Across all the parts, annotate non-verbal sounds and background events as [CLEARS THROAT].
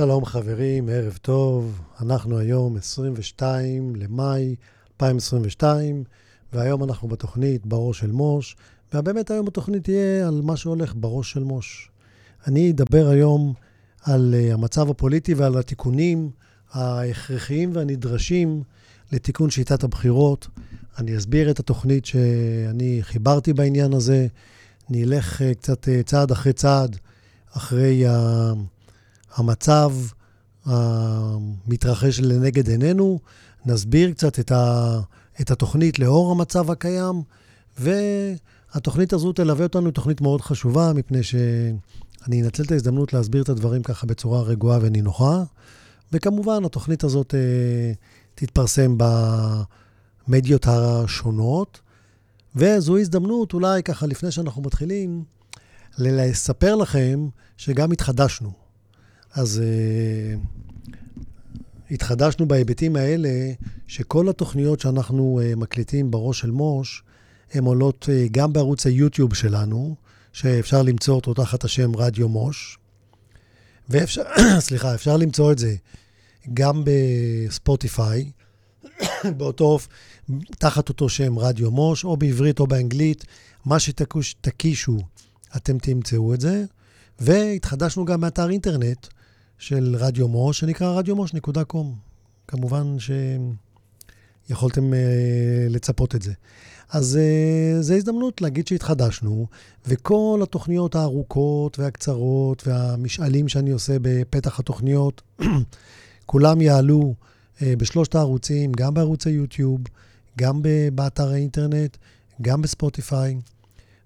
שלום חברים, ערב טוב. אנחנו היום 22 למאי 2022, והיום אנחנו בתוכנית בראש של מוש, ובאמת היום התוכנית תהיה על מה שהולך בראש של מוש. אני אדבר היום על uh, המצב הפוליטי ועל התיקונים ההכרחיים והנדרשים לתיקון שיטת הבחירות. אני אסביר את התוכנית שאני חיברתי בעניין הזה. נלך uh, קצת uh, צעד אחרי צעד אחרי ה... המצב המתרחש לנגד עינינו, נסביר קצת את, ה, את התוכנית לאור המצב הקיים, והתוכנית הזו תלווה אותנו, תוכנית מאוד חשובה, מפני שאני אנצל את ההזדמנות להסביר את הדברים ככה בצורה רגועה ונינוחה, וכמובן, התוכנית הזאת אה, תתפרסם במדיות השונות, וזו הזדמנות, אולי ככה לפני שאנחנו מתחילים, לספר לכם שגם התחדשנו. אז uh, התחדשנו בהיבטים האלה, שכל התוכניות שאנחנו uh, מקליטים בראש של מוש, הן עולות uh, גם בערוץ היוטיוב שלנו, שאפשר למצוא אותו תחת השם רדיו מוש, ואפשר, [COUGHS] סליחה, אפשר למצוא את זה גם בספוטיפיי, [COUGHS] באותו, תחת אותו שם רדיו מוש, או בעברית או באנגלית, מה שתקישו, אתם תמצאו את זה. והתחדשנו גם מאתר אינטרנט, של רדיו מוש, שנקרא רדיומוש.קום. כמובן שיכולתם uh, לצפות את זה. אז uh, זו הזדמנות להגיד שהתחדשנו, וכל התוכניות הארוכות והקצרות והמשאלים שאני עושה בפתח התוכניות, [CLEARS THROAT] כולם יעלו uh, בשלושת הערוצים, גם בערוץ היוטיוב, גם באתר האינטרנט, גם בספוטיפיי.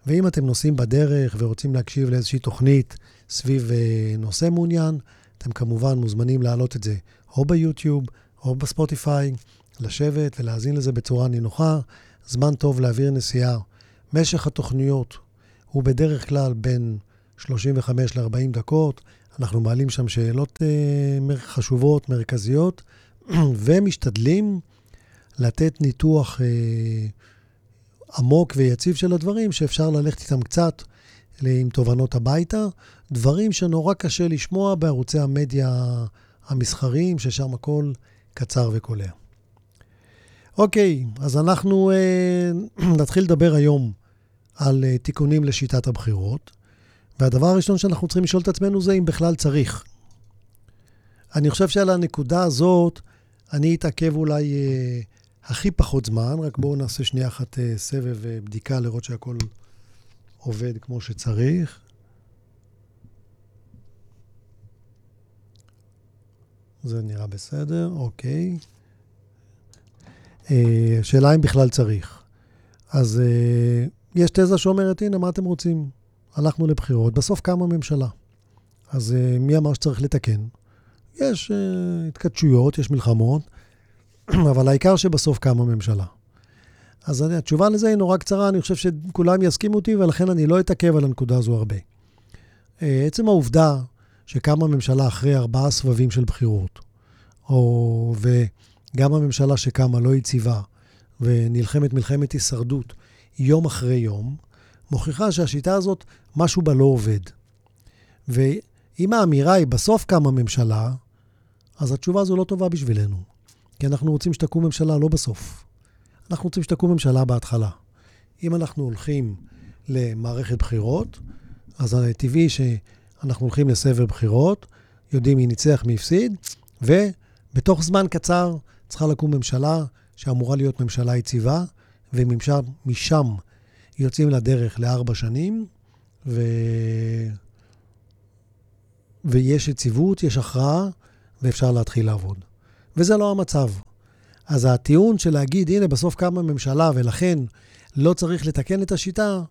ואם אתם נוסעים בדרך ורוצים להקשיב לאיזושהי תוכנית סביב uh, נושא מעוניין, אתם כמובן מוזמנים להעלות את זה או ביוטיוב או בספוטיפיי, לשבת ולהאזין לזה בצורה נינוחה. זמן טוב להעביר נסיעה. משך התוכניות הוא בדרך כלל בין 35 ל-40 דקות. אנחנו מעלים שם שאלות uh, חשובות, מרכזיות, [CLEARS THROAT] ומשתדלים לתת ניתוח uh, עמוק ויציב של הדברים, שאפשר ללכת איתם קצת עם תובנות הביתה, דברים שנורא קשה לשמוע בערוצי המדיה המסחריים, ששם הכל קצר וקולע. אוקיי, אז אנחנו אה, [CLEARS THROAT] נתחיל לדבר היום על אה, תיקונים לשיטת הבחירות, והדבר הראשון שאנחנו צריכים לשאול את עצמנו זה אם בכלל צריך. אני חושב שעל הנקודה הזאת אני אתעכב אולי אה, הכי פחות זמן, רק בואו נעשה שנייה אחת אה, סבב אה, בדיקה לראות שהכל עובד כמו שצריך. זה נראה בסדר, אוקיי. אה, שאלה אם בכלל צריך. אז אה, יש תזה שאומרת, הנה, מה אתם רוצים? הלכנו לבחירות, בסוף קמה ממשלה. אז אה, מי אמר שצריך לתקן? יש התכתשויות, יש מלחמות, [CLEARS THROAT] אבל העיקר שבסוף קמה ממשלה. אז אני, התשובה לזה היא נורא קצרה, אני חושב שכולם יסכימו אותי, ולכן אני לא אתעכב על הנקודה הזו הרבה. עצם העובדה שקמה ממשלה אחרי ארבעה סבבים של בחירות, או, וגם הממשלה שקמה לא יציבה, ונלחמת מלחמת הישרדות יום אחרי יום, מוכיחה שהשיטה הזאת, משהו בה לא עובד. ואם האמירה היא בסוף קמה ממשלה, אז התשובה הזו לא טובה בשבילנו. כי אנחנו רוצים שתקום ממשלה לא בסוף. אנחנו רוצים שתקום ממשלה בהתחלה. אם אנחנו הולכים למערכת בחירות, אז טבעי שאנחנו הולכים לסבב בחירות, יודעים מי ניצח, מי הפסיד, ובתוך זמן קצר צריכה לקום ממשלה שאמורה להיות ממשלה יציבה, ומשם יוצאים לדרך לארבע שנים, ו... ויש יציבות, יש הכרעה, ואפשר להתחיל לעבוד. וזה לא המצב. אז הטיעון של להגיד, הנה, בסוף קמה ממשלה ולכן לא צריך לתקן את השיטה,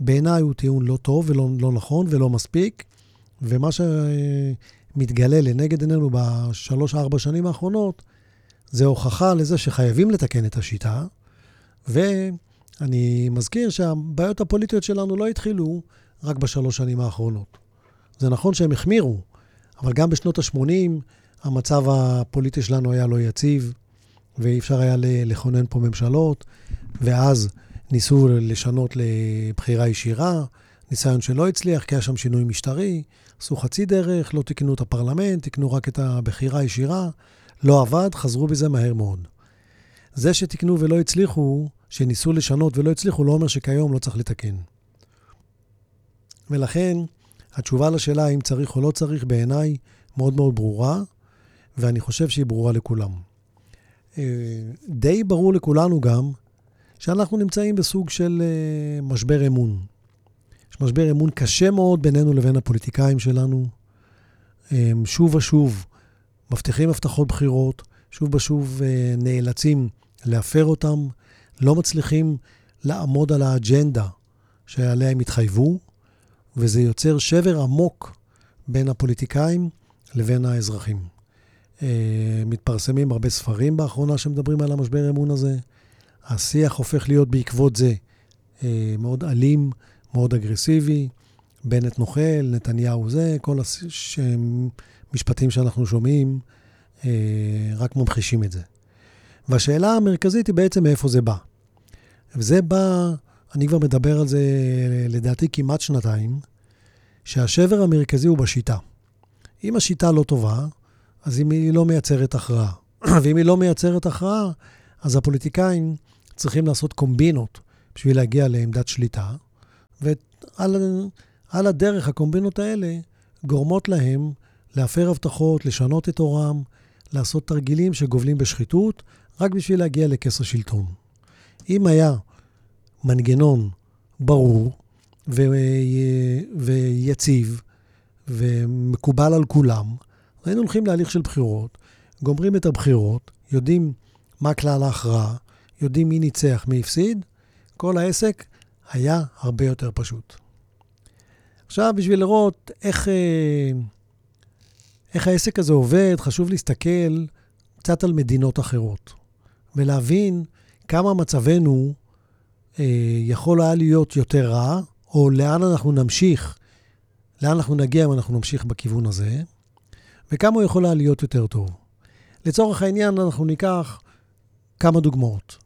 בעיניי הוא טיעון לא טוב ולא לא נכון ולא מספיק. ומה שמתגלה לנגד עינינו בשלוש-ארבע שנים האחרונות, זה הוכחה לזה שחייבים לתקן את השיטה. ואני מזכיר שהבעיות הפוליטיות שלנו לא התחילו רק בשלוש שנים האחרונות. זה נכון שהם החמירו, אבל גם בשנות ה-80 המצב הפוליטי שלנו היה לא יציב. ואי אפשר היה לכונן פה ממשלות, ואז ניסו לשנות לבחירה ישירה, ניסיון שלא הצליח, כי היה שם שינוי משטרי, עשו חצי דרך, לא תיקנו את הפרלמנט, תיקנו רק את הבחירה הישירה, לא עבד, חזרו בזה מהר מאוד. זה שתיקנו ולא הצליחו, שניסו לשנות ולא הצליחו, לא אומר שכיום לא צריך לתקן. ולכן, התשובה לשאלה האם צריך או לא צריך, בעיניי מאוד מאוד ברורה, ואני חושב שהיא ברורה לכולם. אה, די ברור לכולנו גם שאנחנו נמצאים בסוג של אה, משבר אמון. יש משבר אמון קשה מאוד בינינו לבין הפוליטיקאים שלנו. שוב ושוב מבטיחים הבטחות בחירות, שוב ושוב אה, נאלצים להפר אותם, לא מצליחים לעמוד על האג'נדה שעליה הם התחייבו, וזה יוצר שבר עמוק בין הפוליטיקאים לבין האזרחים. אה, מתפרסמים הרבה ספרים באחרונה שמדברים על המשבר האמון הזה. השיח הופך להיות בעקבות זה אה, מאוד אלים, מאוד אגרסיבי. בנט נוכל, נתניהו זה, כל המשפטים שאנחנו שומעים אה, רק ממחישים את זה. והשאלה המרכזית היא בעצם מאיפה זה בא. וזה בא, אני כבר מדבר על זה לדעתי כמעט שנתיים, שהשבר המרכזי הוא בשיטה. אם השיטה לא טובה, אז אם היא לא מייצרת הכרעה. [CLEARS THROAT] ואם היא לא מייצרת הכרעה, אז הפוליטיקאים צריכים לעשות קומבינות בשביל להגיע לעמדת שליטה, ועל הדרך הקומבינות האלה גורמות להם להפר הבטחות, לשנות את עורם, לעשות תרגילים שגובלים בשחיתות, רק בשביל להגיע לכס השלטון. אם היה מנגנון ברור ו... ויציב ומקובל על כולם, היינו הולכים להליך של בחירות, גומרים את הבחירות, יודעים מה כלל ההכרעה, יודעים מי ניצח, מי הפסיד, כל העסק היה הרבה יותר פשוט. עכשיו, בשביל לראות איך, אה, איך העסק הזה עובד, חשוב להסתכל קצת על מדינות אחרות, ולהבין כמה מצבנו אה, יכול היה להיות יותר רע, או לאן אנחנו נמשיך, לאן אנחנו נגיע אם אנחנו נמשיך בכיוון הזה, וכמה הוא יכול להיות יותר טוב. לצורך העניין, אנחנו ניקח כמה דוגמאות.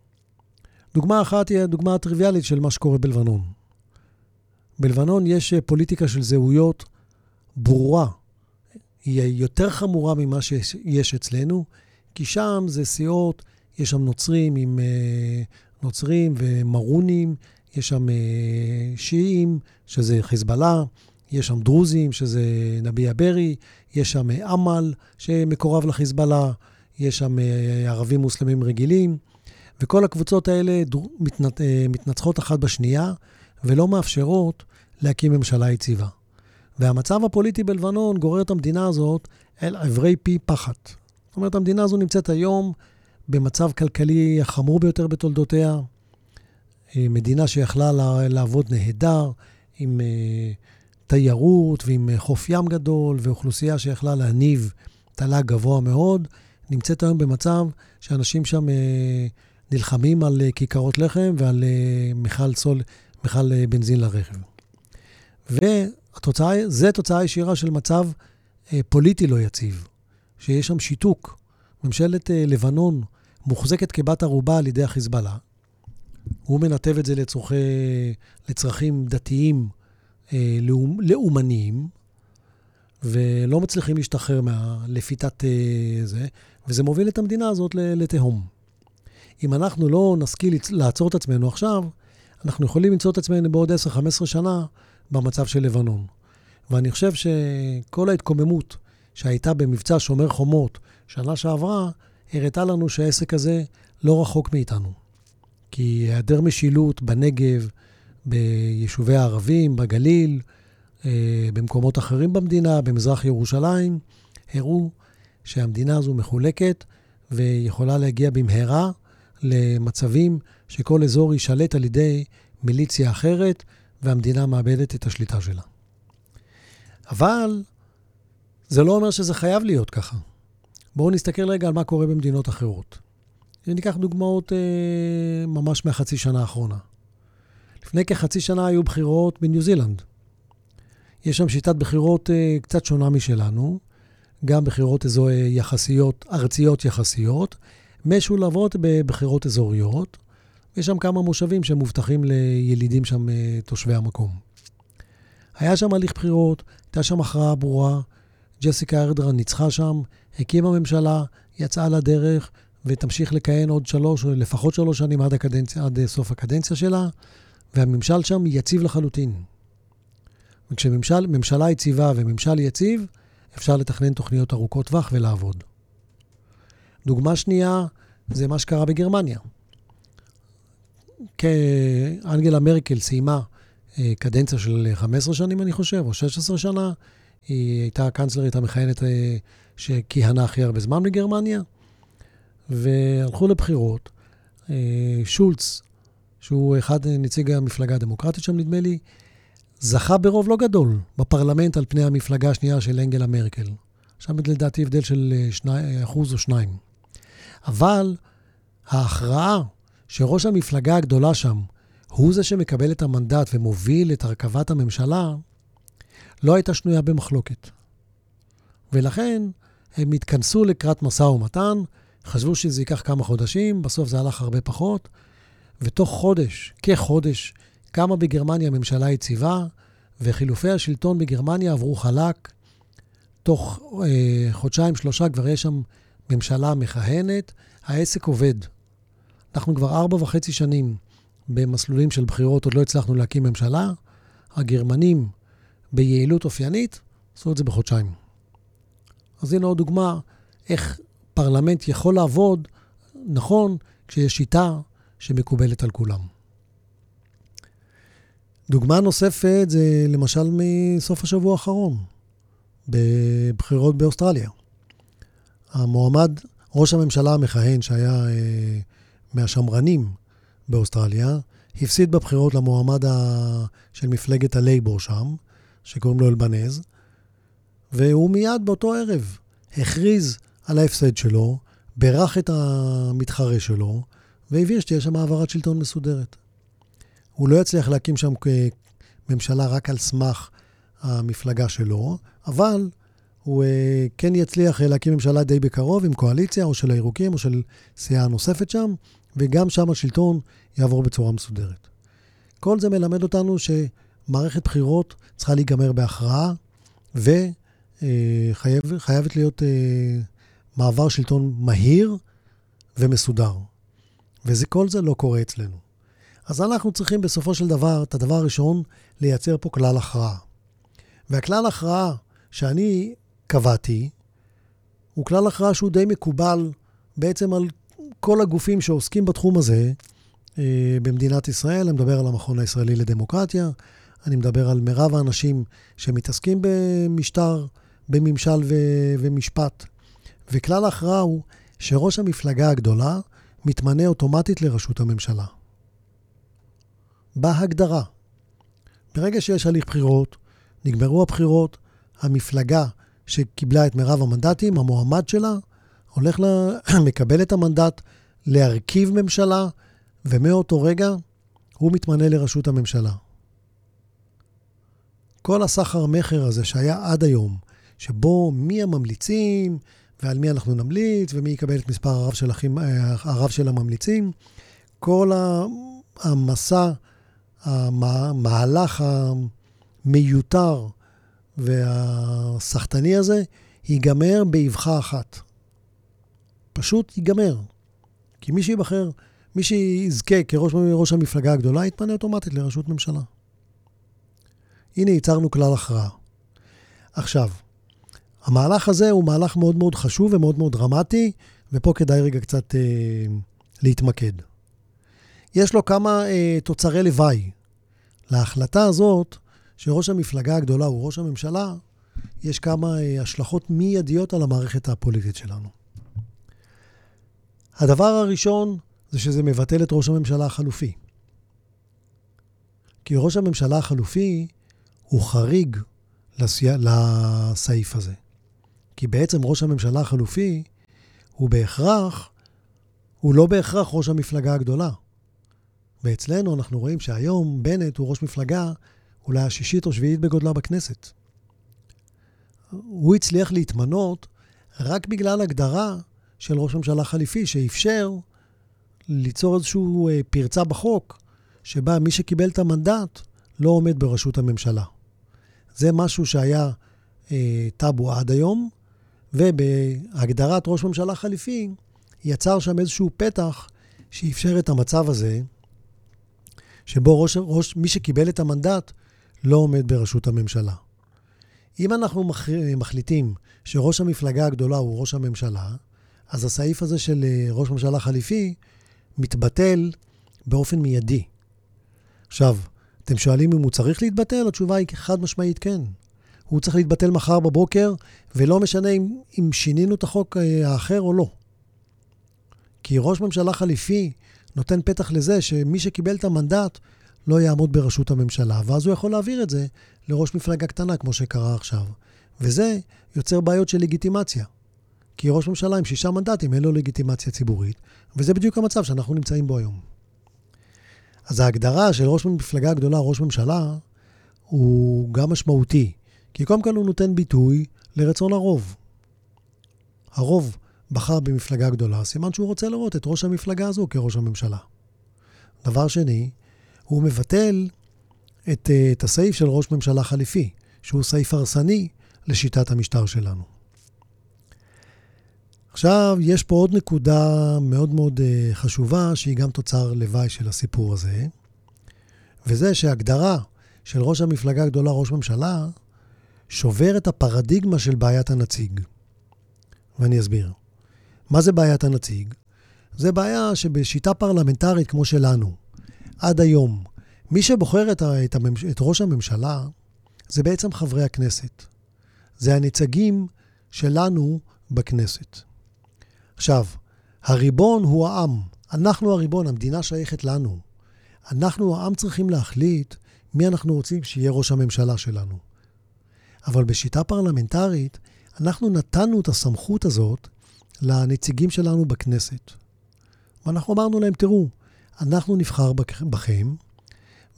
דוגמה אחת היא הדוגמה הטריוויאלית של מה שקורה בלבנון. בלבנון יש פוליטיקה של זהויות ברורה. היא יותר חמורה ממה שיש אצלנו, כי שם זה סיעות, יש שם נוצרים עם אה, נוצרים ומרונים, יש שם אה, שיעים, שזה חיזבאללה, יש שם דרוזים, שזה נביע ברי, יש שם אה, אמל, שמקורב לחיזבאללה, יש שם ערבים מוסלמים רגילים. וכל הקבוצות האלה. אה, מתנצחות אחת בשנייה ולא מאפשרות להקים ממשלה יציבה. והמצב הפוליטי בלבנון גורר את המדינה הזאת אל עברי פי פחת. זאת אומרת, המדינה הזו נמצאת היום במצב כלכלי החמור ביותר בתולדותיה. אה, מדינה שיכלה לעבוד נהדר, עם אה, תיירות ועם חוף ים גדול, ואוכלוסייה שיכלה להניב תל"ג גבוה מאוד, נמצאת היום במצב שאנשים שם נלחמים על אה, כיכרות לחם ועל אה, מכל סול, מכל אה, בנזין לרכב. והתוצאה, זה תוצאה ישירה של מצב פוליטי לא יציב, שיש שם שיתוק. ממשלת לבנון מוחזקת כבת ערובה על ידי החיזבאללה. הוא מנתב את זה לצורכי, לצרכים דתיים לאומ, לאומניים, ולא מצליחים להשתחרר מהלפיתת זה, וזה מוביל את המדינה הזאת לתהום. אם אנחנו לא נשכיל לעצור את עצמנו עכשיו, אנחנו יכולים למצוא את עצמנו בעוד 10-15 שנה במצב של לבנון. ואני חושב שכל ההתקוממות שהייתה במבצע שומר חומות שנה שעברה, הראתה לנו שהעסק הזה לא רחוק מאיתנו. כי היעדר משילות בנגב, ביישובי הערבים, בגליל, אה, במקומות אחרים במדינה, במזרח ירושלים, הראו שהמדינה הזו מחולקת ויכולה להגיע במהרה למצבים שכל אזור יישלט על ידי מיליציה אחרת, והמדינה מאבדת את השליטה שלה. אבל זה לא אומר שזה חייב להיות ככה. בואו נסתכל רגע על מה קורה במדינות אחרות. ניקח דוגמאות אה, ממש מהחצי שנה האחרונה. לפני כחצי שנה היו בחירות בניו זילנד. יש שם שיטת בחירות אה, קצת שונה משלנו, גם בחירות אזור יחסיות, ארציות יחסיות, משולבות בבחירות אזוריות. יש שם כמה מושבים שמובטחים לילידים שם, אה, תושבי המקום. היה שם הליך בחירות, הייתה שם הכרעה ברורה, ג'סיקה ארדרן ניצחה שם, הקימה ממשלה, יצאה לדרך, ותמשיך לכהן עוד שלוש, לפחות שלוש שנים עד, הקדנציה, עד סוף הקדנציה שלה, והממשל שם יציב לחלוטין. וכשממשלה יציבה וממשל יציב, אפשר לתכנן תוכניות ארוכות טווח ולעבוד. דוגמה שנייה זה מה שקרה בגרמניה. אנגלה מרקל סיימה אה, קדנציה של 15 שנים, אני חושב, או 16 שנה. היא הייתה הקנצלרית המכהנת אה, שכיהנה הכי הרבה זמן בגרמניה, והלכו לבחירות. אה, שולץ, שהוא אחד נציג המפלגה הדמוקרטית שם, נדמה לי, זכה ברוב לא גדול בפרלמנט על פני המפלגה השנייה של אנגלה מרקל. שם לדעתי הבדל של שני, אחוז או שניים. אבל ההכרעה שראש המפלגה הגדולה שם הוא זה שמקבל את המנדט ומוביל את הרכבת הממשלה, לא הייתה שנויה במחלוקת. ולכן הם התכנסו לקראת משא ומתן, חשבו שזה ייקח כמה חודשים, בסוף זה הלך הרבה פחות, ותוך חודש, כחודש, קמה בגרמניה ממשלה יציבה, וחילופי השלטון בגרמניה עברו חלק. תוך אה, חודשיים-שלושה כבר יש שם ממשלה מכהנת, העסק עובד. אנחנו כבר ארבע וחצי שנים במסלולים של בחירות, עוד לא הצלחנו להקים ממשלה. הגרמנים, ביעילות אופיינית, עשו את זה בחודשיים. אז הנה עוד דוגמה איך פרלמנט יכול לעבוד נכון כשיש שיטה שמקובלת על כולם. דוגמה נוספת זה למשל מסוף השבוע האחרון, בבחירות באוסטרליה. המועמד, ראש הממשלה המכהן, שהיה אה, מהשמרנים באוסטרליה, הפסיד בבחירות למועמד ה... של מפלגת הלייבור שם, שקוראים לו אלבנז, והוא מיד באותו ערב הכריז על ההפסד שלו, בירך את המתחרה שלו, והבהיר שתהיה שם העברת שלטון מסודרת. הוא לא יצליח להקים שם ממשלה רק על סמך המפלגה שלו, אבל הוא אה, כן יצליח להקים ממשלה די בקרוב עם קואליציה, או של הירוקים, או של סיעה נוספת שם, וגם שם השלטון יעבור בצורה מסודרת. כל זה מלמד אותנו שמערכת בחירות צריכה להיגמר בהכרעה, וחייבת להיות אה, מעבר שלטון מהיר ומסודר. וכל זה לא קורה אצלנו. אז אנחנו צריכים בסופו של דבר, את הדבר הראשון, לייצר פה כלל הכרעה. והכלל הכרעה שאני קבעתי, הוא כלל הכרעה שהוא די מקובל בעצם על כל הגופים שעוסקים בתחום הזה אה, במדינת ישראל. אני מדבר על המכון הישראלי לדמוקרטיה, אני מדבר על מירב האנשים שמתעסקים במשטר, בממשל ו- ומשפט. וכלל ההכרעה הוא שראש המפלגה הגדולה מתמנה אוטומטית לראשות הממשלה. בהגדרה. ברגע שיש הליך בחירות, נגמרו הבחירות, המפלגה שקיבלה את מירב המנדטים, המועמד שלה, הולך לה, [CLEARS THROAT] מקבל את המנדט להרכיב ממשלה, ומאותו רגע הוא מתמנה לראשות הממשלה. כל הסחר-מכר הזה שהיה עד היום, שבו מי הממליצים ועל מי אנחנו נמליץ ומי יקבל את מספר הרב של, אחים, אה, הרב של הממליצים, כל המסע, המהלך המיותר והסחטני הזה ייגמר באבחה אחת. פשוט ייגמר. כי מי שיבחר, מי שיזכה כראש ראש המפלגה הגדולה, יתפנה אוטומטית לראשות ממשלה. הנה, ייצרנו כלל הכרעה. עכשיו, המהלך הזה הוא מהלך מאוד מאוד חשוב ומאוד מאוד דרמטי, ופה כדאי רגע קצת אה, להתמקד. יש לו כמה אה, תוצרי לוואי. להחלטה הזאת, שראש המפלגה הגדולה הוא ראש הממשלה, יש כמה אה, השלכות מיידיות על המערכת הפוליטית שלנו. הדבר הראשון זה שזה מבטל את ראש הממשלה החלופי. כי ראש הממשלה החלופי הוא חריג לסי... לסעיף הזה. כי בעצם ראש הממשלה החלופי הוא בהכרח, הוא לא בהכרח ראש המפלגה הגדולה. ואצלנו אנחנו רואים שהיום בנט הוא ראש מפלגה אולי השישית או שביעית בגודלה בכנסת. הוא הצליח להתמנות רק בגלל הגדרה של ראש ממשלה חליפי, שאפשר ליצור איזושהי אה, פרצה בחוק, שבה מי שקיבל את המנדט לא עומד בראשות הממשלה. זה משהו שהיה אה, טאבו עד היום, ובהגדרת ראש ממשלה חליפי, יצר שם איזשהו פתח שאפשר את המצב הזה, שבו ראש, ראש, מי שקיבל את המנדט לא עומד בראשות הממשלה. אם אנחנו מחליטים שראש המפלגה הגדולה הוא ראש הממשלה, אז הסעיף הזה של אה, ראש ממשלה חליפי מתבטל באופן מיידי. עכשיו, אתם שואלים אם הוא צריך להתבטל? התשובה היא חד משמעית כן. הוא צריך להתבטל מחר בבוקר, ולא משנה אם, אם שינינו את החוק אה, האחר או לא. כי ראש ממשלה חליפי נותן פתח לזה שמי שקיבל את המנדט לא יעמוד בראשות הממשלה, ואז הוא יכול להעביר את זה לראש מפלגה קטנה, כמו שקרה עכשיו. וזה יוצר בעיות של לגיטימציה. כי ראש ממשלה עם שישה מנדטים אין לו לגיטימציה ציבורית, וזה בדיוק המצב שאנחנו נמצאים בו היום. אז ההגדרה של ראש מפלגה גדולה, ראש ממשלה, הוא גם משמעותי, כי קודם כל הוא נותן ביטוי לרצון הרוב. הרוב בחר במפלגה גדולה, סימן שהוא רוצה לראות את ראש המפלגה הזו כראש הממשלה. דבר שני, הוא מבטל את, אה, את הסעיף של ראש ממשלה חליפי, שהוא סעיף הרסני לשיטת המשטר שלנו. עכשיו, יש פה עוד נקודה מאוד מאוד אה, חשובה, שהיא גם תוצר לוואי של הסיפור הזה, וזה שהגדרה של ראש המפלגה הגדולה, ראש ממשלה, שובר את הפרדיגמה של בעיית הנציג. ואני אסביר. מה זה בעיית הנציג? זה בעיה שבשיטה פרלמנטרית כמו שלנו, עד היום, מי שבוחר את, ה, את, הממש, את ראש הממשלה זה בעצם חברי הכנסת. זה הנציגים שלנו בכנסת. עכשיו, הריבון הוא העם. אנחנו הריבון, המדינה שייכת לנו. אנחנו, העם, צריכים להחליט מי אנחנו רוצים שיהיה ראש הממשלה שלנו. אבל בשיטה פרלמנטרית, אנחנו נתנו את הסמכות הזאת לנציגים שלנו בכנסת. ואנחנו אמרנו להם, תראו, אנחנו נבחר בכם,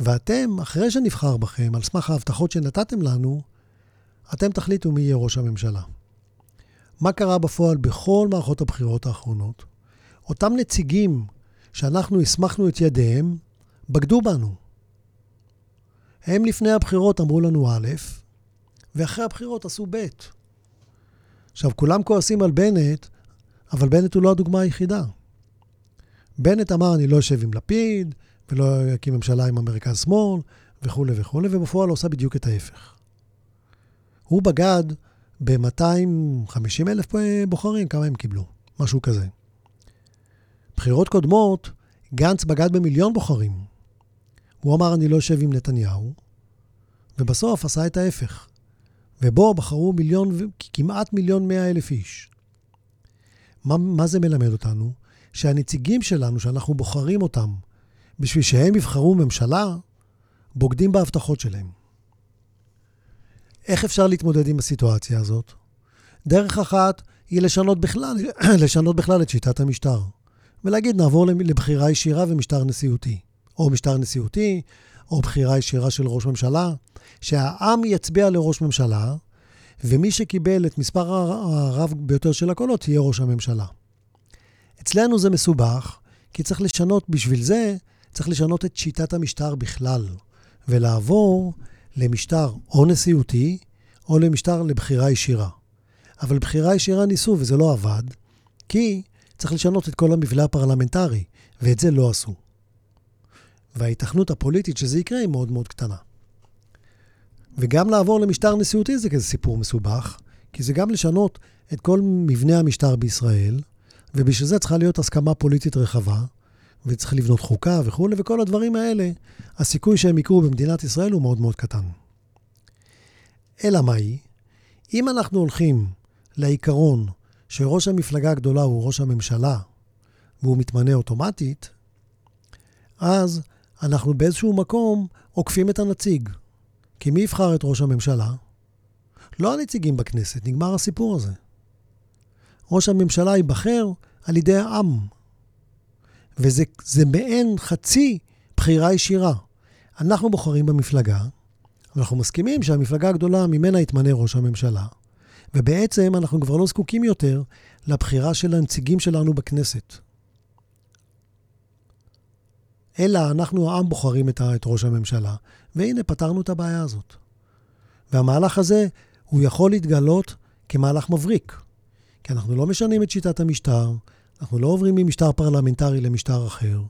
ואתם, אחרי שנבחר בכם, על סמך ההבטחות שנתתם לנו, אתם תחליטו מי יהיה ראש הממשלה. מה קרה בפועל בכל מערכות הבחירות האחרונות? אותם נציגים שאנחנו הסמכנו את ידיהם, בגדו בנו. הם לפני הבחירות אמרו לנו א', ואחרי הבחירות עשו ב'. עכשיו, כולם כועסים על בנט, אבל בנט הוא לא הדוגמה היחידה. בנט אמר, אני לא אשב עם לפיד, ולא יקים ממשלה עם המרכז-שמאל, וכולי וכולי, ובפועל עושה בדיוק את ההפך. הוא בגד ב-250 אלף בוחרים, כמה הם קיבלו? משהו כזה. בחירות קודמות, גנץ בגד במיליון בוחרים. הוא אמר, אני לא אשב עם נתניהו, ובסוף עשה את ההפך. ובו בחרו מיליון, כמעט מיליון מאה אלף איש. מה, מה זה מלמד אותנו? שהנציגים שלנו, שאנחנו בוחרים אותם בשביל שהם יבחרו ממשלה, בוגדים בהבטחות שלהם. איך אפשר להתמודד עם הסיטואציה הזאת? דרך אחת היא לשנות בכלל, [CLEARS THROAT] לשנות בכלל את שיטת המשטר, ולהגיד נעבור לבחירה ישירה ומשטר נשיאותי, או משטר נשיאותי, או בחירה ישירה של ראש ממשלה, שהעם יצביע לראש ממשלה, ומי שקיבל את מספר הרב ביותר של הקולות יהיה ראש הממשלה. אצלנו זה מסובך, כי צריך לשנות, בשביל זה צריך לשנות את שיטת המשטר בכלל, ולעבור למשטר או נשיאותי, או למשטר לבחירה ישירה. אבל בחירה ישירה ניסו וזה לא עבד, כי צריך לשנות את כל המבנה הפרלמנטרי, ואת זה לא עשו. וההיתכנות הפוליטית שזה יקרה היא מאוד מאוד קטנה. וגם לעבור למשטר נשיאותי זה כזה סיפור מסובך, כי זה גם לשנות את כל מבנה המשטר בישראל, ובשביל זה צריכה להיות הסכמה פוליטית רחבה, וצריך לבנות חוקה וכולי, וכל הדברים האלה, הסיכוי שהם יקרו במדינת ישראל הוא מאוד מאוד קטן. אלא מהי? אם אנחנו הולכים לעיקרון שראש המפלגה הגדולה הוא ראש הממשלה, והוא מתמנה אוטומטית, אז אנחנו באיזשהו מקום עוקפים את הנציג. כי מי יבחר את ראש הממשלה? לא הנציגים בכנסת, נגמר הסיפור הזה. ראש הממשלה ייבחר על ידי העם. וזה מעין חצי בחירה ישירה. אנחנו בוחרים במפלגה, ואנחנו מסכימים שהמפלגה הגדולה ממנה יתמנה ראש הממשלה, ובעצם אנחנו כבר לא זקוקים יותר לבחירה של הנציגים שלנו בכנסת. אלא אנחנו, העם, בוחרים את, ראש הממשלה, והנה, פתרנו את הבעיה הזאת. והמהלך הזה, הוא יכול להתגלות כמהלך מבריק. כי אנחנו לא משנים את שיטת המשטר, אנחנו לא עוברים ממשטר פרלמנטרי למשטר אחר.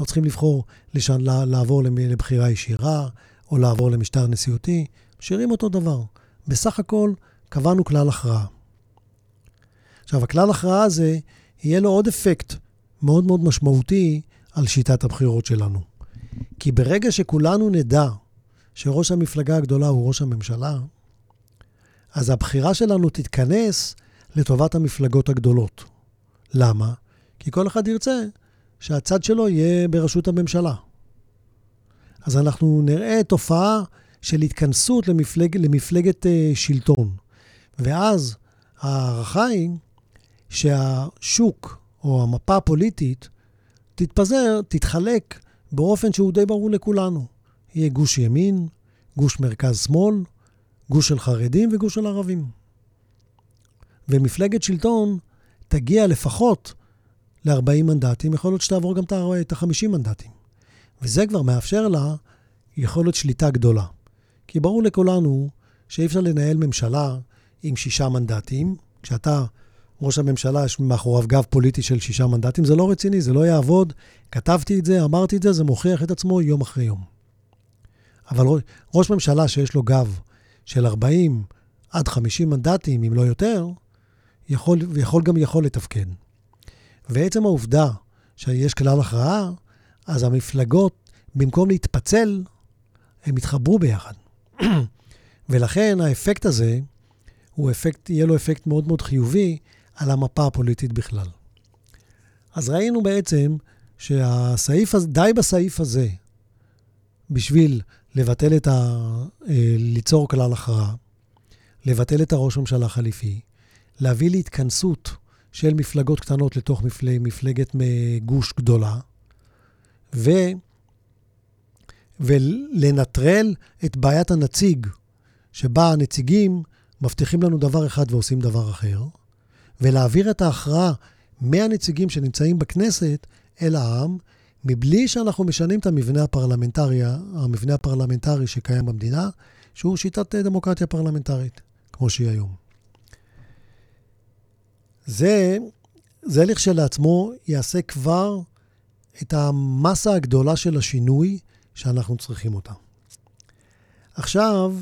לא צריכים לבחור, לשן, לעבור לבחירה ישירה, או לעבור למשטר נשיאותי, משאירים אותו דבר. בסך הכל, קבענו כלל הכרעה. עכשיו, הכלל הכרעה הזה, יהיה לו עוד אפקט מאוד מאוד משמעותי על שיטת הבחירות שלנו. כי ברגע שכולנו נדע שראש המפלגה הגדולה הוא ראש הממשלה, אז הבחירה שלנו תתכנס לטובת המפלגות הגדולות. למה? כי כל אחד ירצה שהצד שלו יהיה בראשות הממשלה. אז אנחנו נראה תופעה של התכנסות למפלג, למפלגת uh, שלטון. ואז ההערכה היא שהשוק או המפה הפוליטית תתפזר, תתחלק באופן שהוא די ברור לכולנו. יהיה גוש ימין, גוש מרכז-שמאל, גוש של חרדים וגוש של ערבים. ומפלגת שלטון תגיע לפחות ל-40 מנדטים, יכול להיות שתעבור גם את ה-50 מנדטים. וזה כבר מאפשר לה יכולת שליטה גדולה. כי ברור לכולנו שאי אפשר לנהל ממשלה עם שישה מנדטים. כשאתה ראש הממשלה, יש מאחוריו גב פוליטי של שישה מנדטים, זה לא רציני, זה לא יעבוד. כתבתי את זה, אמרתי את זה, זה מוכיח את עצמו יום אחרי יום. אבל ראש ממשלה שיש לו גב של 40 עד 50 מנדטים, אם לא יותר, יכול, ויכול גם יכול לתפקד. ועצם העובדה שיש כלל הכרעה, אז המפלגות, במקום להתפצל, הם יתחברו ביחד. [CLEARS THROAT] ולכן האפקט הזה, הוא אפקט, יהיה לו אפקט מאוד מאוד חיובי על המפה הפוליטית בכלל. אז ראינו בעצם שהסעיף די בסעיף הזה, בשביל לבטל את ה... אה, ליצור כלל הכרעה, לבטל את הראש הממשלה החליפי, להביא להתכנסות של מפלגות קטנות לתוך מפלג, מפלגת גוש גדולה, ו... ולנטרל את בעיית הנציג, שבה הנציגים מבטיחים לנו דבר אחד ועושים דבר אחר, ולהעביר את ההכרעה מהנציגים שנמצאים בכנסת אל העם, מבלי שאנחנו משנים את המבנה הפרלמנטרי, המבנה הפרלמנטרי שקיים במדינה, שהוא שיטת דמוקרטיה פרלמנטרית, כמו שהיא היום. זה, זה לכשלעצמו יעשה כבר את המסה הגדולה של השינוי שאנחנו צריכים אותה. עכשיו,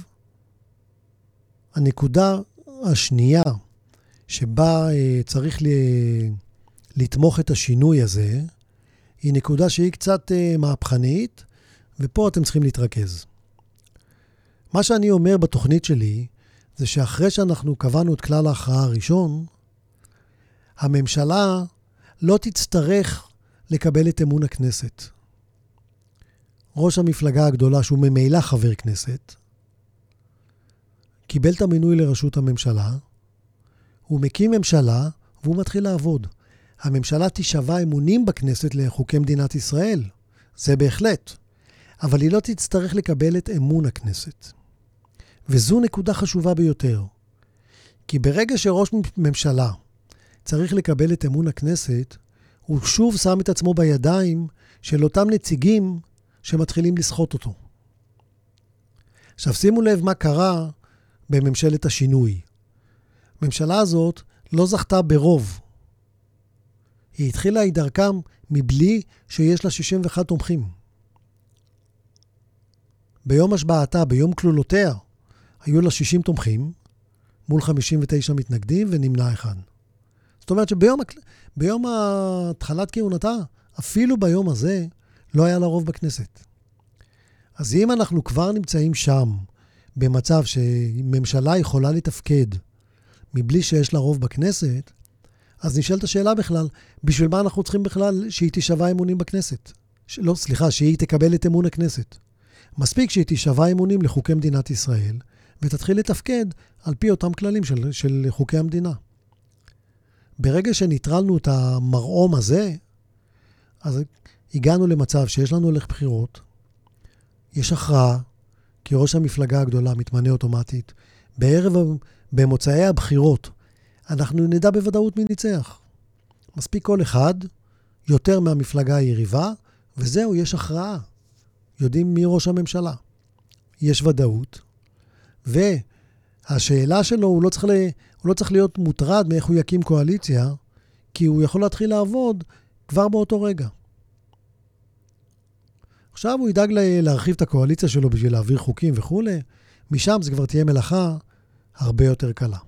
הנקודה השנייה שבה uh, צריך ל- לתמוך את השינוי הזה, היא נקודה שהיא קצת uh, מהפכנית, ופה אתם צריכים להתרכז. מה שאני אומר בתוכנית שלי, זה שאחרי שאנחנו קבענו את כלל ההכרעה הראשון, הממשלה לא תצטרך לקבל את אמון הכנסת. ראש המפלגה הגדולה, שהוא ממילא חבר כנסת, קיבל את המינוי לראשות הממשלה, הוא מקים ממשלה והוא מתחיל לעבוד. הממשלה תישבע אמונים בכנסת לחוקי מדינת ישראל, זה בהחלט, אבל היא לא תצטרך לקבל את אמון הכנסת. וזו נקודה חשובה ביותר. כי ברגע שראש ממשלה צריך לקבל את אמון הכנסת, הוא שוב שם את עצמו בידיים של אותם נציגים שמתחילים לסחוט אותו. עכשיו שימו לב מה קרה בממשלת השינוי. הממשלה הזאת לא זכתה ברוב. היא התחילה את דרכם מבלי שיש לה 61 תומכים. ביום השבעתה, ביום כלולותיה, היו לה 60 תומכים מול 59 מתנגדים ונמנע אחד. זאת אומרת שביום ביום התחלת כהונתה, אפילו ביום הזה, לא היה לה רוב בכנסת. אז אם אנחנו כבר נמצאים שם, במצב שממשלה יכולה לתפקד מבלי שיש לה רוב בכנסת, אז נשאלת השאלה בכלל, בשביל מה אנחנו צריכים בכלל שהיא תישבע אמונים בכנסת? ש... לא, סליחה, שהיא תקבל את אמון הכנסת. מספיק שהיא תישבע אמונים לחוקי מדינת ישראל, ותתחיל לתפקד על פי אותם כללים של, של חוקי המדינה. ברגע שניטרלנו את המרעום הזה, אז הגענו למצב שיש לנו הולך בחירות, יש הכרעה, כי ראש המפלגה הגדולה מתמנה אוטומטית. בערב, במוצאי הבחירות, אנחנו נדע בוודאות מי ניצח. מספיק כל אחד, יותר מהמפלגה היריבה, וזהו, יש הכרעה. יודעים מי ראש הממשלה. יש ודאות, והשאלה שלו, הוא לא, צריך ל... הוא לא צריך להיות מוטרד מאיך הוא יקים קואליציה, כי הוא יכול להתחיל לעבוד כבר באותו רגע. עכשיו הוא ידאג להרחיב את הקואליציה שלו בשביל להעביר חוקים וכולי, משם זה כבר תהיה מלאכה הרבה יותר קלה.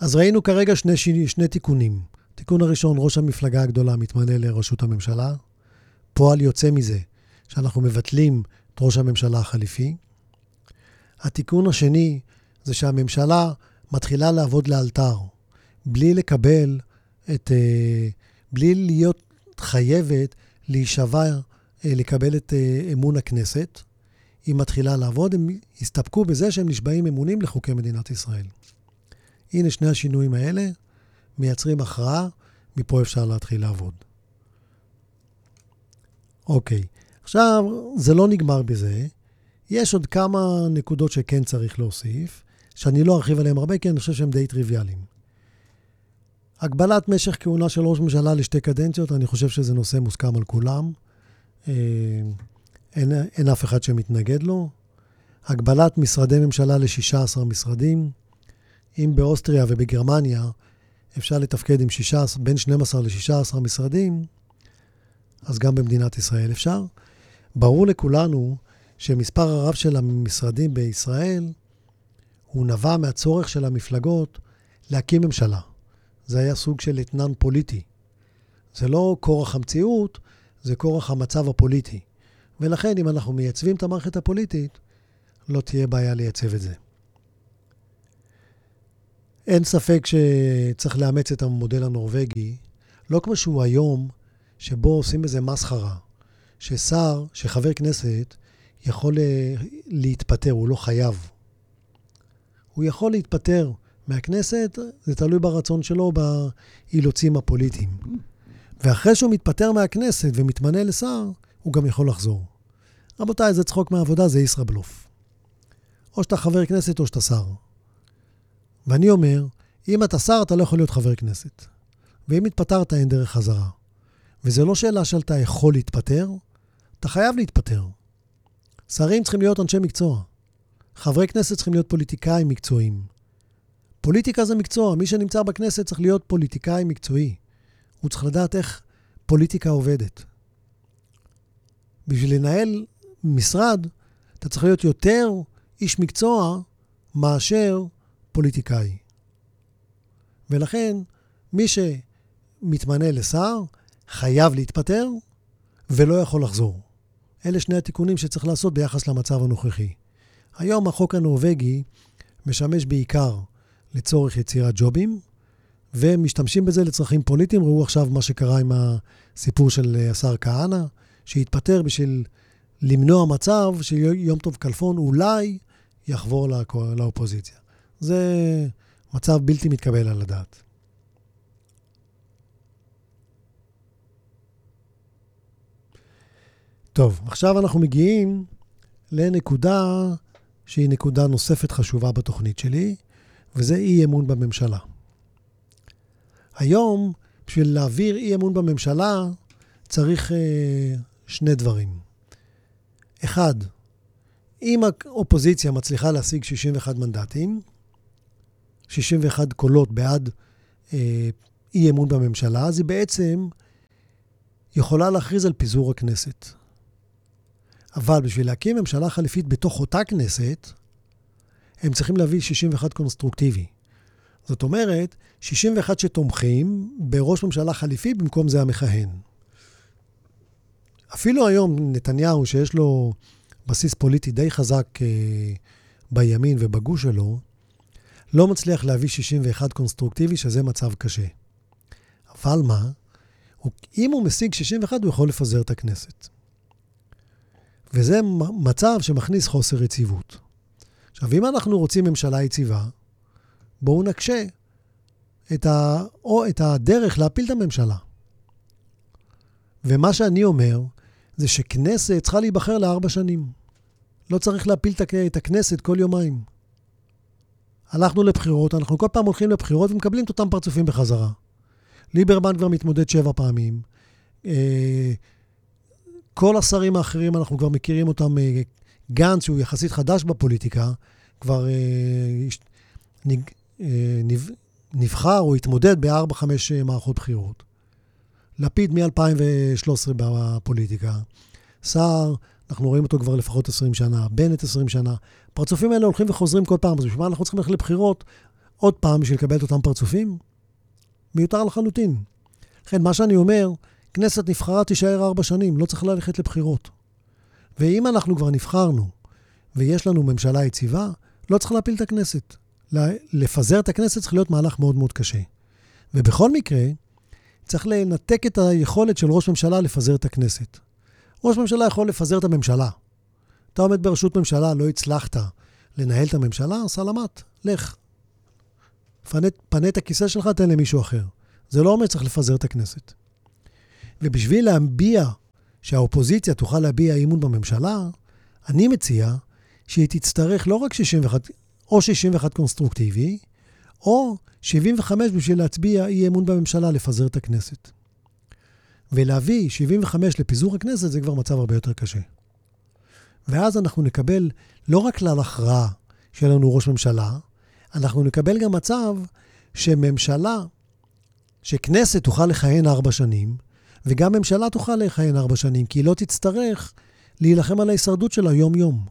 אז ראינו כרגע שני, שני תיקונים. תיקון הראשון, ראש המפלגה הגדולה מתמנה לראשות הממשלה. פועל יוצא מזה שאנחנו מבטלים את ראש הממשלה החליפי. התיקון השני זה שהממשלה מתחילה לעבוד לאלתר, בלי לקבל את... אה, בלי להיות חייבת להישבע, אה, לקבל את אה, אמון הכנסת. היא מתחילה לעבוד, הם הסתפקו בזה שהם נשבעים אמונים לחוקי מדינת ישראל. הנה שני השינויים האלה מייצרים הכרעה, מפה אפשר להתחיל לעבוד. אוקיי, עכשיו, זה לא נגמר בזה. יש עוד כמה נקודות שכן צריך להוסיף, שאני לא ארחיב עליהן הרבה, כי אני חושב שהן די טריוויאליים. הגבלת משך כהונה של ראש ממשלה לשתי קדנציות, אני חושב שזה נושא מוסכם על כולם. אין, אין אף אחד שמתנגד לו. הגבלת משרדי ממשלה ל-16 משרדים. אם באוסטריה ובגרמניה אפשר לתפקד עם 16, בין 12 ל-16 משרדים, אז גם במדינת ישראל אפשר. ברור לכולנו שמספר הרב של המשרדים בישראל הוא נבע מהצורך של המפלגות להקים ממשלה. זה היה סוג של אתנן פוליטי. זה לא כורח המציאות, זה כורח המצב הפוליטי. ולכן, אם אנחנו מייצבים את המערכת הפוליטית, לא תהיה בעיה לייצב את זה. אין ספק שצריך לאמץ את המודל הנורבגי, לא כמו שהוא היום, שבו עושים איזה מסחרה, ששר, שחבר כנסת, יכול אה, להתפטר, הוא לא חייב. הוא יכול להתפטר מהכנסת, זה תלוי ברצון שלו, באילוצים הפוליטיים. ואחרי שהוא מתפטר מהכנסת ומתמנה לשר, הוא גם יכול לחזור. רבותיי, זה צחוק מהעבודה, זה ישראבלוף. או שאתה חבר כנסת או שאתה שר. ואני אומר, אם אתה שר, אתה לא יכול להיות חבר כנסת. ואם התפטרת, אין דרך חזרה. וזו לא שאלה שאתה יכול להתפטר, אתה חייב להתפטר. שרים צריכים להיות אנשי מקצוע. חברי כנסת צריכים להיות פוליטיקאים מקצועיים. פוליטיקה זה מקצוע, מי שנמצא בכנסת צריך להיות פוליטיקאי מקצועי. הוא צריך לדעת איך פוליטיקה עובדת. בשביל לנהל משרד, אתה צריך להיות יותר איש מקצוע מאשר פוליטיקאי. ולכן, מי שמתמנה לשר חייב להתפטר ולא יכול לחזור. אלה שני התיקונים שצריך לעשות ביחס למצב הנוכחי. היום החוק הנורבגי משמש בעיקר לצורך יצירת ג'ובים, ומשתמשים בזה לצרכים פוליטיים. ראו עכשיו מה שקרה עם הסיפור של השר כהנא, שהתפטר בשביל למנוע מצב שיום טוב כלפון אולי יחבור לאופוזיציה. זה מצב בלתי מתקבל על הדעת. טוב, עכשיו אנחנו מגיעים לנקודה שהיא נקודה נוספת חשובה בתוכנית שלי, וזה אי אמון בממשלה. היום, בשביל להעביר אי אמון בממשלה, צריך אה, שני דברים. אחד, אם האופוזיציה מצליחה להשיג 61 מנדטים, 61 קולות בעד אה, אי אמון בממשלה, אז היא בעצם יכולה להכריז על פיזור הכנסת. אבל בשביל להקים ממשלה חליפית בתוך אותה כנסת, הם צריכים להביא 61 קונסטרוקטיבי. זאת אומרת, 61 שתומכים בראש ממשלה חליפי, במקום זה המכהן. אפילו היום נתניהו, שיש לו בסיס פוליטי די חזק אה, בימין ובגוש שלו, לא מצליח להביא 61 קונסטרוקטיבי, שזה מצב קשה. אבל מה? הוא, אם הוא משיג 61, הוא יכול לפזר את הכנסת. וזה מצב שמכניס חוסר יציבות. עכשיו, אם אנחנו רוצים ממשלה יציבה, בואו נקשה את, ה, או את הדרך להפיל את הממשלה. ומה שאני אומר, זה שכנסת צריכה להיבחר לארבע שנים. לא צריך להפיל את הכנסת כל יומיים. הלכנו לבחירות, אנחנו כל פעם הולכים לבחירות ומקבלים את אותם פרצופים בחזרה. ליברמן כבר מתמודד שבע פעמים. אה, כל השרים האחרים, אנחנו כבר מכירים אותם אה, גנץ, שהוא יחסית חדש בפוליטיקה, כבר אה, נבחר או התמודד בארבע-חמש מערכות בחירות. לפיד מ-2013 בפוליטיקה. סער, אנחנו רואים אותו כבר לפחות 20 שנה, בנט 20 שנה. הפרצופים האלה הולכים וחוזרים כל פעם, אז בשביל מה אנחנו צריכים ללכת לבחירות עוד פעם בשביל לקבל את אותם פרצופים? מיותר לחלוטין. לכן, מה שאני אומר, כנסת נבחרה תישאר ארבע שנים, לא צריך ללכת לבחירות. ואם אנחנו כבר נבחרנו ויש לנו ממשלה יציבה, לא צריך להפיל את הכנסת. לפזר את הכנסת צריך להיות מהלך מאוד מאוד קשה. ובכל מקרה, צריך לנתק את היכולת של ראש ממשלה לפזר את הכנסת. ראש ממשלה יכול לפזר את הממשלה. אתה עומד בראשות ממשלה, לא הצלחת לנהל את הממשלה, סלמת, לך. פנה, פנה את הכיסא שלך, תן למישהו אחר. זה לא אומר שצריך לפזר את הכנסת. ובשביל להביע, שהאופוזיציה תוכל להביע אי אמון בממשלה, אני מציע שהיא תצטרך לא רק 61, או 61 קונסטרוקטיבי, או 75 בשביל להצביע אי אמון בממשלה, לפזר את הכנסת. ולהביא 75 לפיזור הכנסת זה כבר מצב הרבה יותר קשה. ואז אנחנו נקבל לא רק כלל הכרעה שיהיה לנו ראש ממשלה, אנחנו נקבל גם מצב שממשלה, שכנסת תוכל לכהן ארבע שנים, וגם ממשלה תוכל לכהן ארבע שנים, כי היא לא תצטרך להילחם על ההישרדות שלה יום-יום.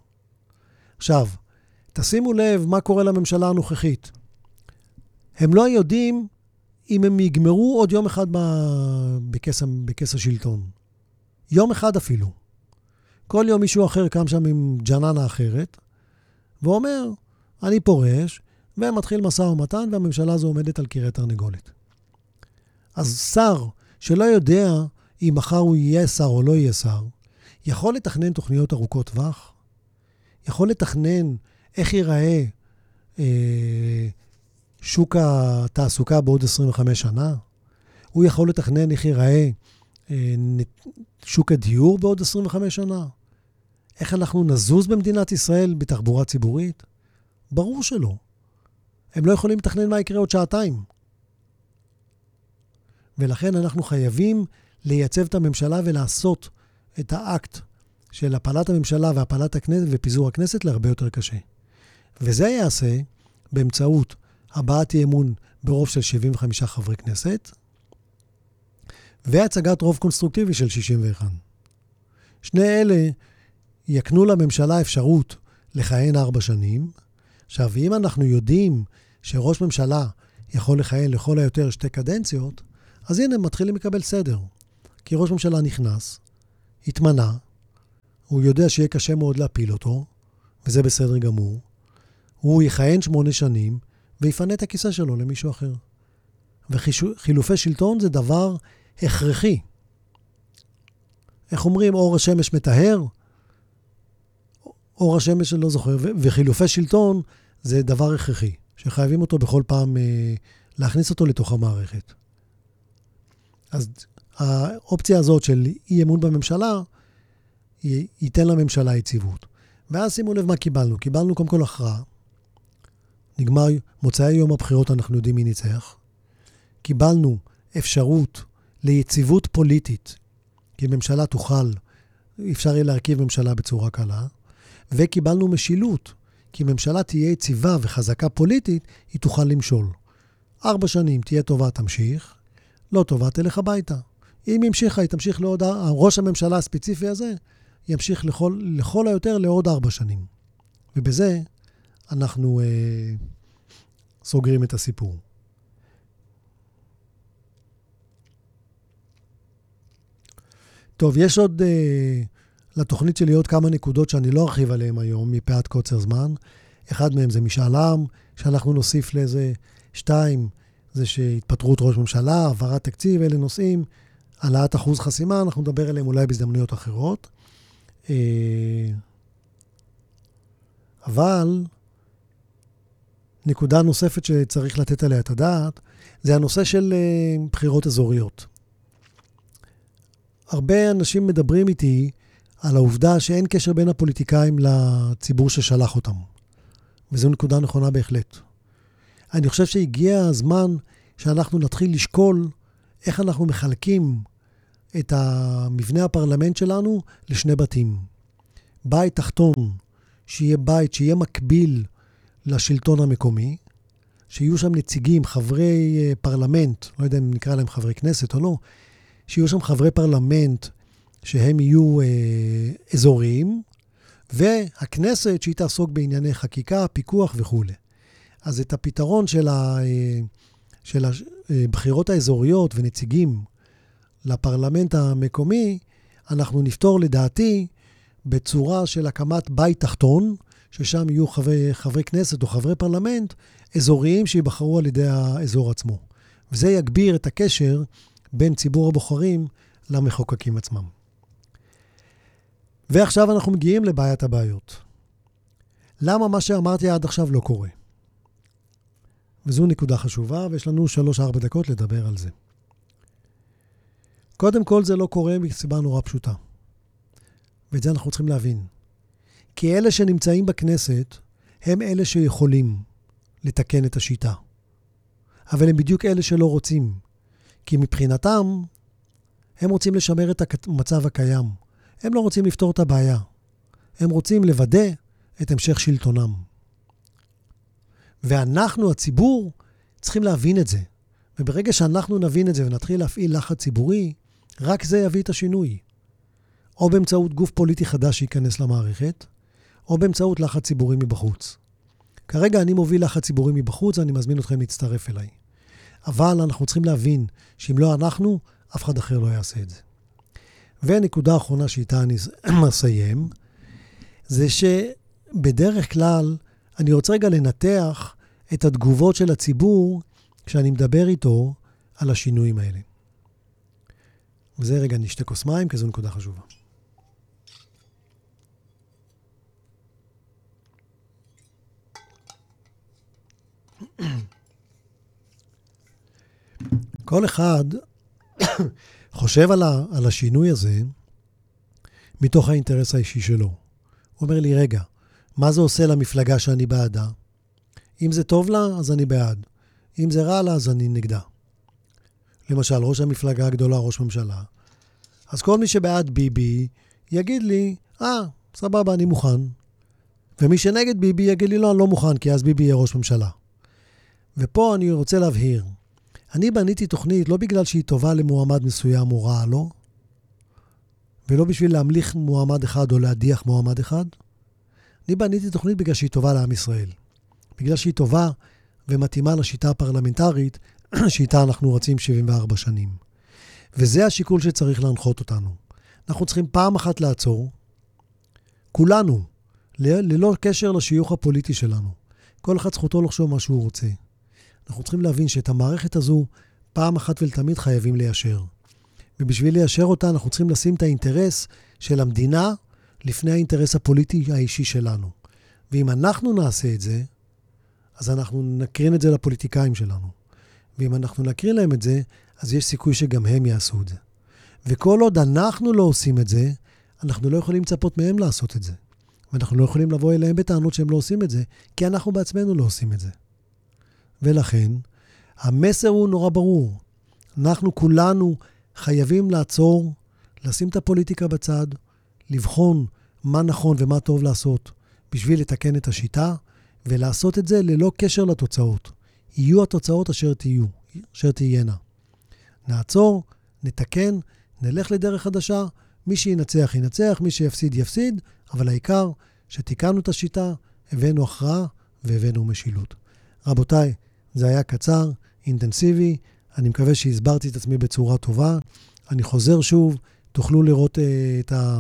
עכשיו, תשימו לב מה קורה לממשלה הנוכחית. הם לא יודעים אם הם יגמרו עוד יום אחד בכס, בכס השלטון. יום אחד אפילו. כל יום מישהו אחר קם שם עם ג'ננה אחרת, ואומר, אני פורש, ומתחיל משא ומתן, והממשלה הזו עומדת על קירי תרנגולת. אז שר שלא יודע אם מחר הוא יהיה שר או לא יהיה שר, יכול לתכנן תוכניות ארוכות טווח, יכול לתכנן איך ייראה אה, שוק התעסוקה בעוד 25 שנה, הוא יכול לתכנן איך ייראה אה, שוק הדיור בעוד 25 שנה, איך אנחנו נזוז במדינת ישראל בתחבורה ציבורית? ברור שלא. הם לא יכולים לתכנן מה יקרה עוד שעתיים. ולכן אנחנו חייבים לייצב את הממשלה ולעשות את האקט של הפלת הממשלה והפלת הכנסת ופיזור הכנסת להרבה יותר קשה. וזה ייעשה באמצעות הבעת אי אמון ברוב של 75 חברי כנסת והצגת רוב קונסטרוקטיבי של 61. שני אלה יקנו לממשלה אפשרות לכהן ארבע שנים. עכשיו, אם אנחנו יודעים שראש ממשלה יכול לכהן לכל היותר שתי קדנציות, אז הנה, מתחילים לקבל סדר. כי ראש ממשלה נכנס, התמנה, הוא יודע שיהיה קשה מאוד להפיל אותו, וזה בסדר גמור. הוא יכהן שמונה שנים, ויפנה את הכיסא שלו למישהו אחר. וחילופי שלטון זה דבר הכרחי. איך אומרים, אור השמש מטהר? אור השמש, אני לא זוכר, וחילופי שלטון זה דבר הכרחי, שחייבים אותו בכל פעם, אה, להכניס אותו לתוך המערכת. אז האופציה הזאת של אי אמון בממשלה, ייתן לממשלה יציבות. ואז שימו לב מה קיבלנו. קיבלנו קודם כל הכרעה. נגמר, מוצאי יום הבחירות אנחנו יודעים מי ניצח. קיבלנו אפשרות ליציבות פוליטית, כי ממשלה תוכל, אפשר יהיה להרכיב ממשלה בצורה קלה. וקיבלנו משילות, כי ממשלה תהיה יציבה וחזקה פוליטית, היא תוכל למשול. ארבע שנים תהיה טובה, תמשיך, לא טובה, תלך הביתה. אם המשיכה, היא תמשיך לעוד, ראש הממשלה הספציפי הזה ימשיך לכל, לכל היותר לעוד ארבע שנים. ובזה אנחנו אה, סוגרים את הסיפור. טוב, יש עוד אה, לתוכנית שלי עוד כמה נקודות שאני לא ארחיב עליהן היום, מפאת קוצר זמן. אחד מהם זה משאל עם, שאנחנו נוסיף לזה. שתיים, זה שהתפטרות ראש ממשלה, העברת תקציב, אלה נושאים. העלאת אחוז חסימה, אנחנו נדבר עליהם אולי בהזדמנויות אחרות. אה, אבל נקודה נוספת שצריך לתת עליה את הדעת, זה הנושא של אה, בחירות אזוריות. הרבה אנשים מדברים איתי על העובדה שאין קשר בין הפוליטיקאים לציבור ששלח אותם. וזו נקודה נכונה בהחלט. אני חושב שהגיע הזמן שאנחנו נתחיל לשקול איך אנחנו מחלקים את המבנה הפרלמנט שלנו לשני בתים. בית תחתון שיהיה בית, שיהיה מקביל לשלטון המקומי, שיהיו שם נציגים, חברי אה, פרלמנט, לא יודע אם נקרא להם חברי כנסת או לא, שיהיו שם חברי פרלמנט שהם יהיו אה, אזוריים, והכנסת שהיא תעסוק בענייני חקיקה, פיקוח וכולי. אז את הפתרון של, ה, אה, של הבחירות האזוריות ונציגים לפרלמנט המקומי, אנחנו נפתור לדעתי בצורה של הקמת בית תחתון, ששם יהיו חברי, חברי כנסת או חברי פרלמנט אזוריים שייבחרו על ידי האזור עצמו. וזה יגביר את הקשר בין ציבור הבוחרים למחוקקים עצמם. ועכשיו אנחנו מגיעים לבעיית הבעיות. למה מה שאמרתי עד עכשיו לא קורה? וזו נקודה חשובה, ויש לנו 3-4 דקות לדבר על זה. קודם כל, זה לא קורה מסיבה נורא פשוטה. ואת זה אנחנו צריכים להבין. כי אלה שנמצאים בכנסת, הם אלה שיכולים לתקן את השיטה. אבל הם בדיוק אלה שלא רוצים. כי מבחינתם, הם רוצים לשמר את המצב הקיים. הם לא רוצים לפתור את הבעיה. הם רוצים לוודא את המשך שלטונם. ואנחנו, הציבור, צריכים להבין את זה. וברגע שאנחנו נבין את זה ונתחיל להפעיל לחץ ציבורי, רק זה יביא את השינוי. או באמצעות גוף פוליטי חדש שייכנס למערכת, או באמצעות לחץ ציבורי מבחוץ. כרגע אני מוביל לחץ ציבורי מבחוץ, ואני מזמין אתכם להצטרף אליי. אבל אנחנו צריכים להבין שאם לא אנחנו, אף אחד אחר לא יעשה את זה. ונקודה אחרונה שאיתה אני [CLEARS THROAT] אסיים, זה שבדרך כלל, אני רוצה רגע לנתח את התגובות של הציבור כשאני מדבר איתו על השינויים האלה. וזה רגע נשתה כוס מים, כי זו נקודה חשובה. [COUGHS] כל אחד [COUGHS] חושב על, ה, על השינוי הזה מתוך האינטרס האישי שלו. הוא אומר לי, רגע, מה זה עושה למפלגה שאני בעדה? אם זה טוב לה, אז אני בעד. אם זה רע לה, אז אני נגדה. למשל, ראש המפלגה הגדולה, ראש ממשלה. אז כל מי שבעד ביבי יגיד לי, אה, ah, סבבה, אני מוכן. ומי שנגד ביבי יגיד לי, לא, אני לא מוכן, כי אז ביבי יהיה ראש ממשלה. ופה אני רוצה להבהיר, אני בניתי תוכנית לא בגלל שהיא טובה למועמד מסוים או רעה לו, לא, ולא בשביל להמליך מועמד אחד או להדיח מועמד אחד. אני בניתי תוכנית בגלל שהיא טובה לעם ישראל. בגלל שהיא טובה ומתאימה לשיטה הפרלמנטרית [CLEARS THROAT] שאיתה אנחנו רצים 74 שנים. וזה השיקול שצריך להנחות אותנו. אנחנו צריכים פעם אחת לעצור, כולנו, ללא קשר לשיוך הפוליטי שלנו. כל אחד זכותו לחשוב מה שהוא רוצה. אנחנו צריכים להבין שאת המערכת הזו, פעם אחת ולתמיד חייבים ליישר. ובשביל ליישר אותה, אנחנו צריכים לשים את האינטרס של המדינה לפני האינטרס הפוליטי האישי שלנו. ואם אנחנו נעשה את זה, אז אנחנו נקרין את זה לפוליטיקאים שלנו. ואם אנחנו נקרין להם את זה, אז יש סיכוי שגם הם יעשו את זה. וכל עוד אנחנו לא עושים את זה, אנחנו לא יכולים לצפות מהם לעשות את זה. ואנחנו לא יכולים לבוא אליהם בטענות שהם לא עושים את זה, כי אנחנו בעצמנו לא עושים את זה. ולכן, המסר הוא נורא ברור. אנחנו כולנו חייבים לעצור, לשים את הפוליטיקה בצד, לבחון מה נכון ומה טוב לעשות בשביל לתקן את השיטה, ולעשות את זה ללא קשר לתוצאות. יהיו התוצאות אשר תהיו, אשר תהיינה. נעצור, נתקן, נלך לדרך חדשה, מי שינצח ינצח, מי שיפסיד יפסיד, אבל העיקר שתיקנו את השיטה, הבאנו הכרעה והבאנו משילות. רבותיי, זה היה קצר, אינטנסיבי, אני מקווה שהסברתי את עצמי בצורה טובה. אני חוזר שוב, תוכלו לראות uh, את, ה,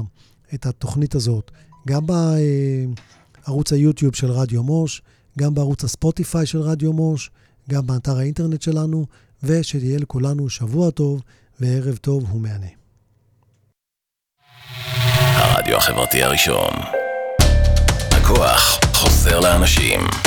את התוכנית הזאת גם בערוץ היוטיוב של רדיו מוש, גם בערוץ הספוטיפיי של רדיו מוש, גם באתר האינטרנט שלנו, ושתהיה לכולנו שבוע טוב וערב טוב ומהנה. הרדיו החברתי הראשון. הכוח חוזר לאנשים.